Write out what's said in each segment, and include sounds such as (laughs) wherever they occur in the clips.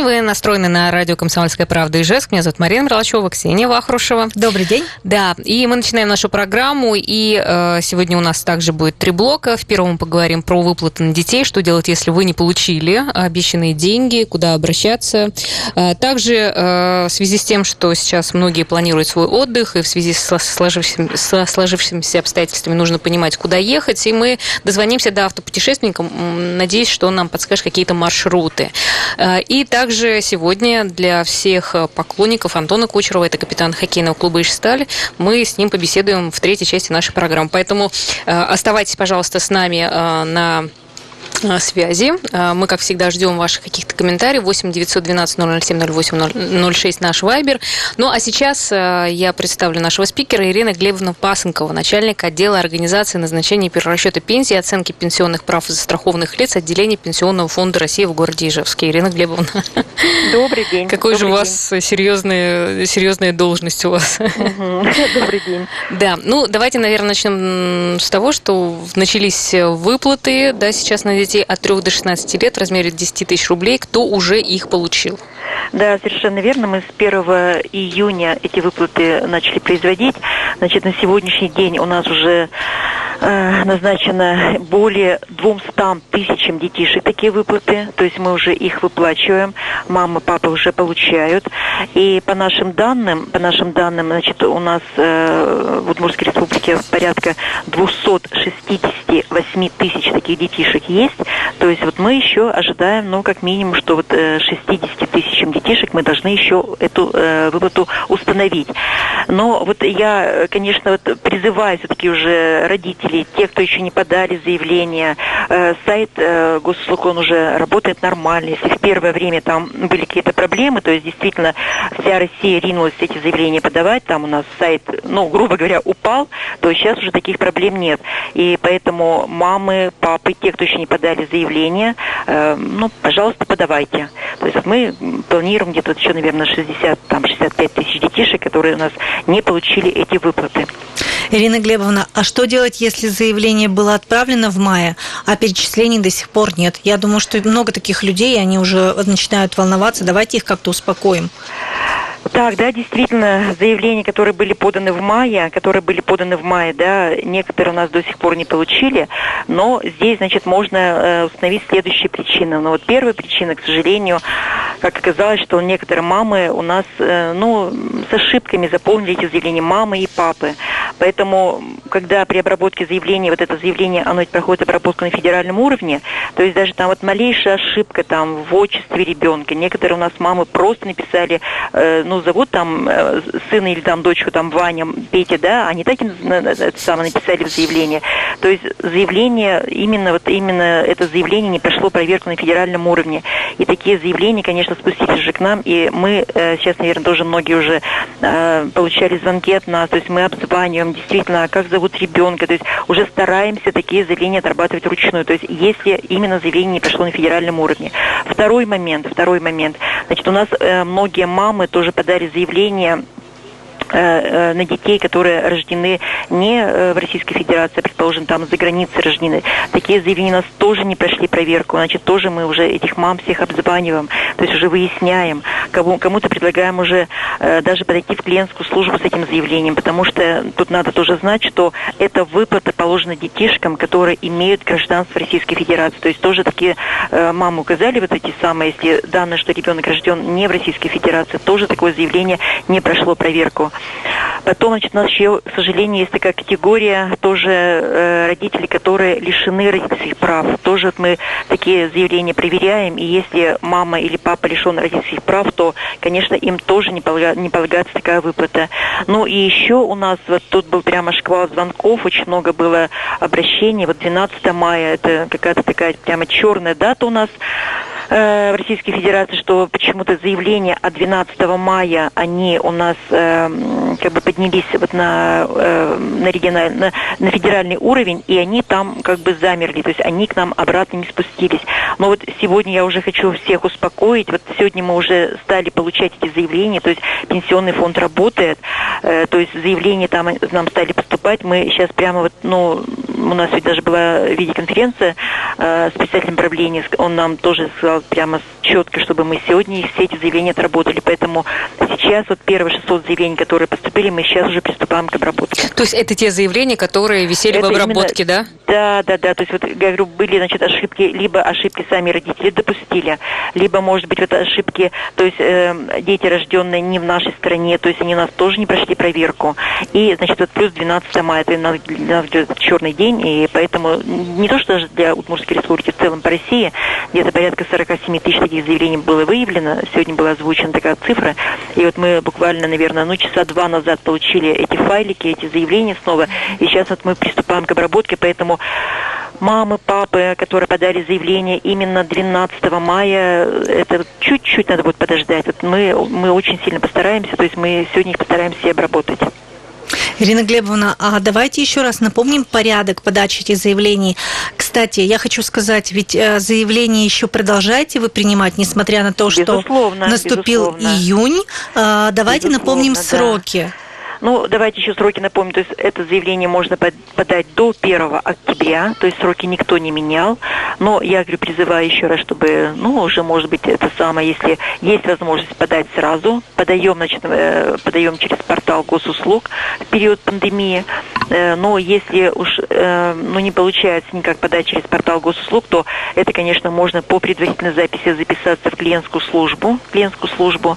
день. Вы настроены на радио «Комсомольская правда» Ижевск. Меня зовут Марина Мерлачева, Ксения Вахрушева. Добрый день. Да, и мы начинаем нашу программу. И э, сегодня у нас также будет три блока. В первом мы поговорим про выплаты на детей, что делать, если вы не получили обещанные деньги, куда обращаться. Э, также э, в связи с тем, что сейчас многие планируют свой отдых, и в связи с сложившимися, со сложившимися обстоятельствами нужно понимать, куда ехать. И мы дозвонимся до автопутешественника. Надеюсь, что он нам подскажет какие-то маршруты. Э, и также сегодня для всех поклонников Антона Кучерова, это капитан хоккейного клуба «Ижсталь», мы с ним побеседуем в третьей части нашей программы. Поэтому э, оставайтесь, пожалуйста, с нами э, на Э, связи. Э, мы, как всегда, ждем ваших каких-то комментариев. 8 912 007 08 06 наш вайбер. Ну, а сейчас э, я представлю нашего спикера Ирина Глебовна Пасынкова, начальник отдела организации назначения и перерасчета пенсии и оценки пенсионных прав застрахованных лиц отделения Пенсионного фонда России в городе Ижевске. Ирина Глебовна. (laughs) Добрый день. Какой же у вас серьезная, серьезная должность у вас. (laughs) Добрый день. Да, ну, давайте, наверное, начнем с того, что начались выплаты, да, сейчас на детей от 3 до 16 лет в размере 10 тысяч рублей. Кто уже их получил? Да, совершенно верно. Мы с 1 июня эти выплаты начали производить. Значит, на сегодняшний день у нас уже э, назначено более 200 тысячам детишек такие выплаты. То есть мы уже их выплачиваем. Мама, папа уже получают. И по нашим данным, по нашим данным, значит, у нас э, в Удмуртской республике порядка 268 тысяч таких детишек есть. То есть вот мы еще ожидаем, ну, как минимум, что вот 60 э, тысячам детишек мы должны еще эту э, выплату установить. Но вот я, конечно, вот призываю все-таки уже родителей, тех, кто еще не подали заявление, э, сайт э, госуслуг, он уже работает нормально. Если в первое время там были какие-то проблемы, то есть действительно вся Россия ринулась эти заявления подавать, там у нас сайт, ну, грубо говоря, упал, то сейчас уже таких проблем нет. И поэтому мамы, папы, те, кто еще не подали подали заявление, э, ну, пожалуйста, подавайте. То есть мы планируем где-то еще, наверное, 60, там, 65 тысяч детишек, которые у нас не получили эти выплаты. Ирина Глебовна, а что делать, если заявление было отправлено в мае, а перечислений до сих пор нет? Я думаю, что много таких людей, они уже начинают волноваться. Давайте их как-то успокоим. Так, да, действительно, заявления, которые были поданы в мае, которые были поданы в мае, да, некоторые у нас до сих пор не получили, но здесь, значит, можно э, установить следующие причины. Но вот первая причина, к сожалению, как оказалось, что некоторые мамы у нас, э, ну, с ошибками заполнили эти заявления мамы и папы. Поэтому, когда при обработке заявления, вот это заявление, оно проходит обработку на федеральном уровне, то есть даже там вот малейшая ошибка там в отчестве ребенка, некоторые у нас мамы просто написали, э, ну, зовут там э, сына или там дочку там Ваня, Петя, да, они так им самое написали в заявление. То есть заявление, именно вот именно это заявление не прошло проверку на федеральном уровне. И такие заявления, конечно, спустились уже к нам, и мы э, сейчас, наверное, тоже многие уже э, получали звонки от нас, то есть мы обзваниваем действительно, как зовут ребенка, то есть уже стараемся такие заявления отрабатывать вручную, то есть если именно заявление не прошло на федеральном уровне. Второй момент, второй момент, значит, у нас э, многие мамы тоже подали заявление на детей, которые рождены не э, в Российской Федерации, а, предположим, там за границей рождены. Такие заявления у нас тоже не прошли проверку, значит, тоже мы уже этих мам всех обзваниваем, то есть уже выясняем, кому, кому-то предлагаем уже даже подойти в клиентскую службу с этим заявлением, потому что тут надо тоже знать, что эта выплата положена детишкам, которые имеют гражданство Российской Федерации. То есть тоже такие мамы указали вот эти самые, если данные, что ребенок рожден не в Российской Федерации, тоже такое заявление не прошло проверку. Потом, значит, у нас еще, к сожалению, есть такая категория тоже э, родителей, которые лишены родительских прав. Тоже вот мы такие заявления проверяем, и если мама или папа лишен родительских прав, то, конечно, им тоже не, полага, не полагается такая выплата. Ну и еще у нас вот тут был прямо шквал звонков, очень много было обращений. Вот 12 мая, это какая-то такая прямо черная дата у нас э, в Российской Федерации, что почему-то заявления от 12 мая, они у нас э, как бы поднялись вот на, э, на, региональ, на, на федеральный уровень, и они там как бы замерли, то есть они к нам обратно не спустились. Но вот сегодня я уже хочу всех успокоить, вот сегодня мы уже стали получать эти заявления, то есть пенсионный фонд работает, э, то есть заявления там нам стали поступать, мы сейчас прямо вот, ну, у нас ведь даже была видеоконференция э, с председателем правления, он нам тоже сказал прямо четко, чтобы мы сегодня все эти заявления отработали. Поэтому сейчас вот первые 600 заявлений, которые поступили, мы сейчас уже приступаем к обработке. То есть это те заявления, которые висели это в обработке, именно, да? Да, да, да. То есть вот, говорю, были, значит, ошибки, либо ошибки сами родители допустили, либо, может быть, вот ошибки, то есть э, дети, рожденные не в нашей стране, то есть они у нас тоже не прошли проверку. И, значит, вот плюс 12 мая, это нас, нас ждет черный день, и поэтому не то, что даже для Удмуртской республики, в целом по России, где-то порядка 47 тысяч таких заявлений было выявлено, сегодня была озвучена такая цифра, и вот мы буквально, наверное, ну, часа два назад получили эти файлики, эти заявления снова, и сейчас вот мы приступаем к обработке, поэтому мамы, папы, которые подали заявление именно 12 мая, это чуть-чуть надо будет подождать. Вот мы, мы очень сильно постараемся, то есть мы сегодня их постараемся обработать. Ирина Глебовна, а давайте еще раз напомним порядок подачи этих заявлений. Кстати, я хочу сказать, ведь э, заявление еще продолжаете вы принимать, несмотря на то, что безусловно, наступил безусловно. июнь. А, давайте безусловно, напомним да. Ну, давайте еще сроки напомним. То есть это заявление можно подать до 1 октября, то есть сроки никто не менял. Но я говорю, призываю еще раз, чтобы, ну, уже, может быть, это самое, если есть возможность подать сразу, подаем, значит, э, подаем через портал госуслуг в период пандемии. Э, но если уж, э, ну, не получается никак подать через портал госуслуг, то это, конечно, можно по предварительной записи записаться в клиентскую службу, клиентскую службу.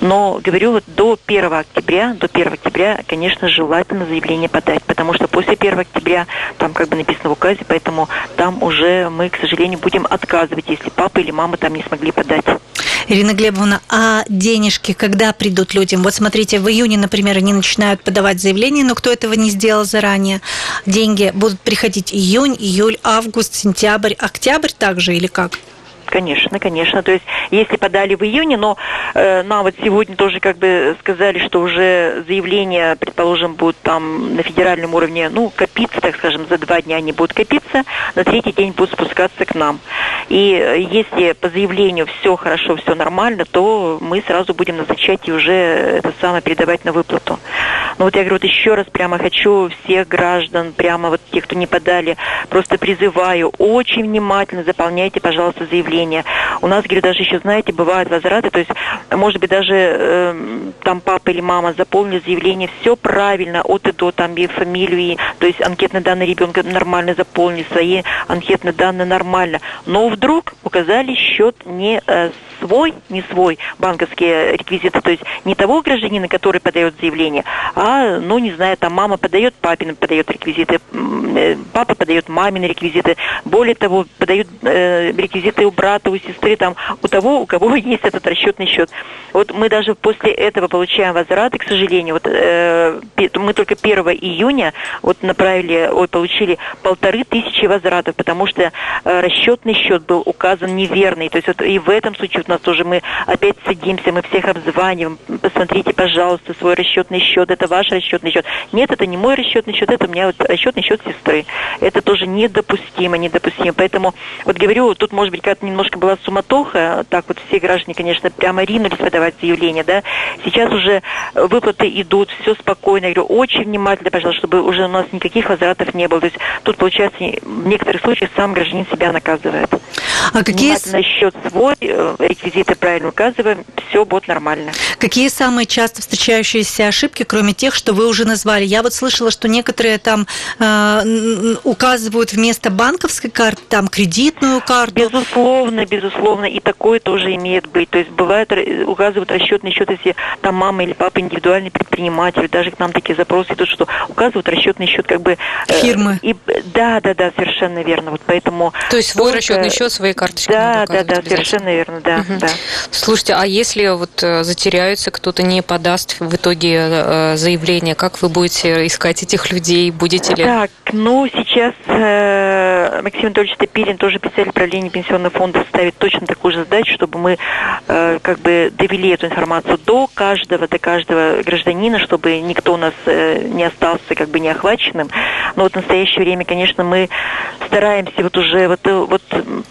Но, говорю, вот до 1 октября, до 1 октября конечно, желательно заявление подать, потому что после 1 октября там как бы написано в указе, поэтому там уже мы, к сожалению, будем отказывать, если папа или мама там не смогли подать. Ирина Глебовна, а денежки когда придут людям? Вот смотрите, в июне, например, они начинают подавать заявление, но кто этого не сделал заранее? Деньги будут приходить июнь, июль, август, сентябрь, октябрь также или как? Конечно, конечно. То есть, если подали в июне, но э, нам вот сегодня тоже как бы сказали, что уже заявления, предположим, будут там на федеральном уровне, ну, копиться, так скажем, за два дня они будут копиться, на третий день будут спускаться к нам. И э, если по заявлению все хорошо, все нормально, то мы сразу будем назначать и уже это самое передавать на выплату. Но вот я говорю, вот еще раз прямо хочу всех граждан, прямо вот тех, кто не подали, просто призываю, очень внимательно заполняйте, пожалуйста, заявление. У нас, говорю, даже еще, знаете, бывают возвраты, то есть, может быть, даже э, там папа или мама заполнили заявление, все правильно, от и до, там и фамилию, и, то есть анкетные данные ребенка нормально заполнили, свои анкетные данные нормально. Но вдруг указали счет не э, свой, не свой банковские реквизиты, то есть не того гражданина, который подает заявление, а, ну, не знаю, там мама подает, папин подает реквизиты, э, папа подает мамины реквизиты, более того, подают э, реквизиты у брата, у сестры, там, у того, у кого (laughs) есть этот расчетный счет. Вот мы даже после этого получаем возвраты, к сожалению, вот э, мы только 1 июня вот направили, ой, получили полторы тысячи возвратов, потому что э, расчетный счет был указан неверный, то есть вот и в этом случае вот нас тоже мы опять садимся, мы всех обзваниваем, посмотрите, пожалуйста, свой расчетный счет, это ваш расчетный счет. Нет, это не мой расчетный счет, это у меня вот расчетный счет сестры. Это тоже недопустимо, недопустимо. Поэтому, вот говорю, тут, может быть, какая-то немножко была суматоха, так вот все граждане, конечно, прямо ринулись подавать заявление, да. Сейчас уже выплаты идут, все спокойно. Я говорю, очень внимательно, пожалуйста, чтобы уже у нас никаких возвратов не было. То есть тут, получается, в некоторых случаях сам гражданин себя наказывает. А какие... счет свой, э, реквизиты правильно указываем, все будет нормально. Какие самые часто встречающиеся ошибки, кроме тех, что вы уже назвали? Я вот слышала, что некоторые там э, указывают вместо банковской карты там кредитную карту. Безусловно, безусловно, и такое тоже имеет быть. То есть бывает указывают расчетный счет, если там мама или папа индивидуальный предприниматель, даже к нам такие запросы идут, что указывают расчетный счет как бы э, фирмы. И, да, да, да, совершенно верно. Вот поэтому. То есть свой только... расчетный счет, свои карточки. Да, да, да, совершенно верно, да, угу. да. Слушайте, а если вот э, затеряются, кто-то не подаст в итоге э, заявление, как вы будете искать этих людей? Будете ли? Так, ну сейчас э, Максим Анатольевич Топилин, тоже председатель правления пенсионного фонда, ставит точно такую же задачу, чтобы мы э, как бы довели эту информацию до каждого, до каждого гражданина, чтобы никто у нас э, не остался как бы неохваченным. Но вот в настоящее время, конечно, мы стараемся вот уже вот, вот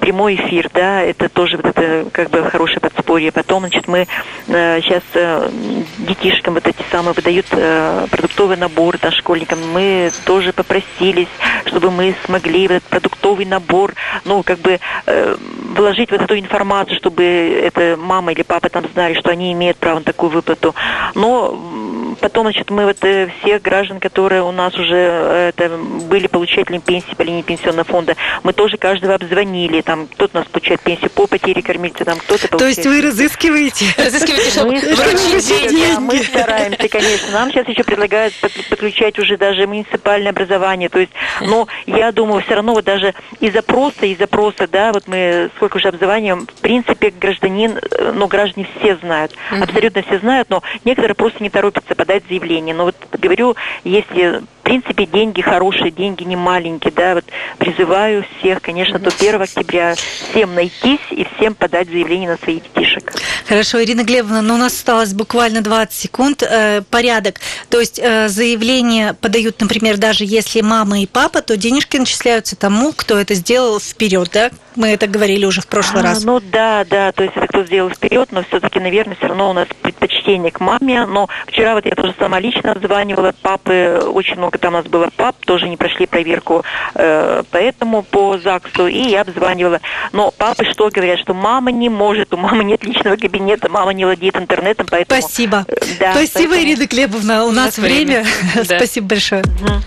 прямой эфир, да, это тоже вот это как бы хорошее подспорье. Потом, значит, мы э, сейчас э, детишкам вот эти самые выдают э, продуктовый набор, да, школьникам. Мы тоже попросили согласились, чтобы мы смогли этот продуктовый набор, ну, как бы э, вложить вот эту информацию, чтобы это мама или папа там знали, что они имеют право на такую выплату. Но потом, значит, мы вот э, всех граждан, которые у нас уже э, это, были получателями пенсии по линии пенсионного фонда, мы тоже каждого обзвонили. Там кто-то у нас получает пенсию по потере кормильца, там кто-то получает... То есть вы разыскиваете? (laughs) Разыскиваете, чтобы вручить Мы стараемся, конечно. Нам сейчас еще предлагают подключать уже даже муниципальное образование. То есть, но я думаю, все равно вот даже из запроса, из запроса, да, вот мы сколько уже обзыванием, в принципе, гражданин, э, ну, граждане все знают, абсолютно все знают, но некоторые просто не торопятся подать заявление. Но вот говорю, если в принципе деньги хорошие, деньги не маленькие, да, вот призываю всех, конечно, до 1 октября всем найтись и всем подать заявление на своих детишек. Хорошо, Ирина Глебовна, но ну, у нас осталось буквально 20 секунд. Э, порядок. То есть э, заявление подают, например, даже если мама и папа, то денежки начисляются тому, кто это сделал вперед, да? Мы это говорили уже в прошлый а, раз. Ну да, да, то есть это кто сделал вперед, но все-таки, наверное, все равно у нас предпочтение к маме. Но вчера вот я тоже сама лично обзванивала папы, очень много там у нас было пап, тоже не прошли проверку, э, поэтому по ЗАГСу, и я обзванивала. Но папы что говорят, что мама не может, у мамы нет личного кабинета, мама не владеет интернетом, поэтому... Спасибо. Э, да, Спасибо, поэтому... Ирина Клебовна, у, у нас, время. время. Спасибо большое. Угу.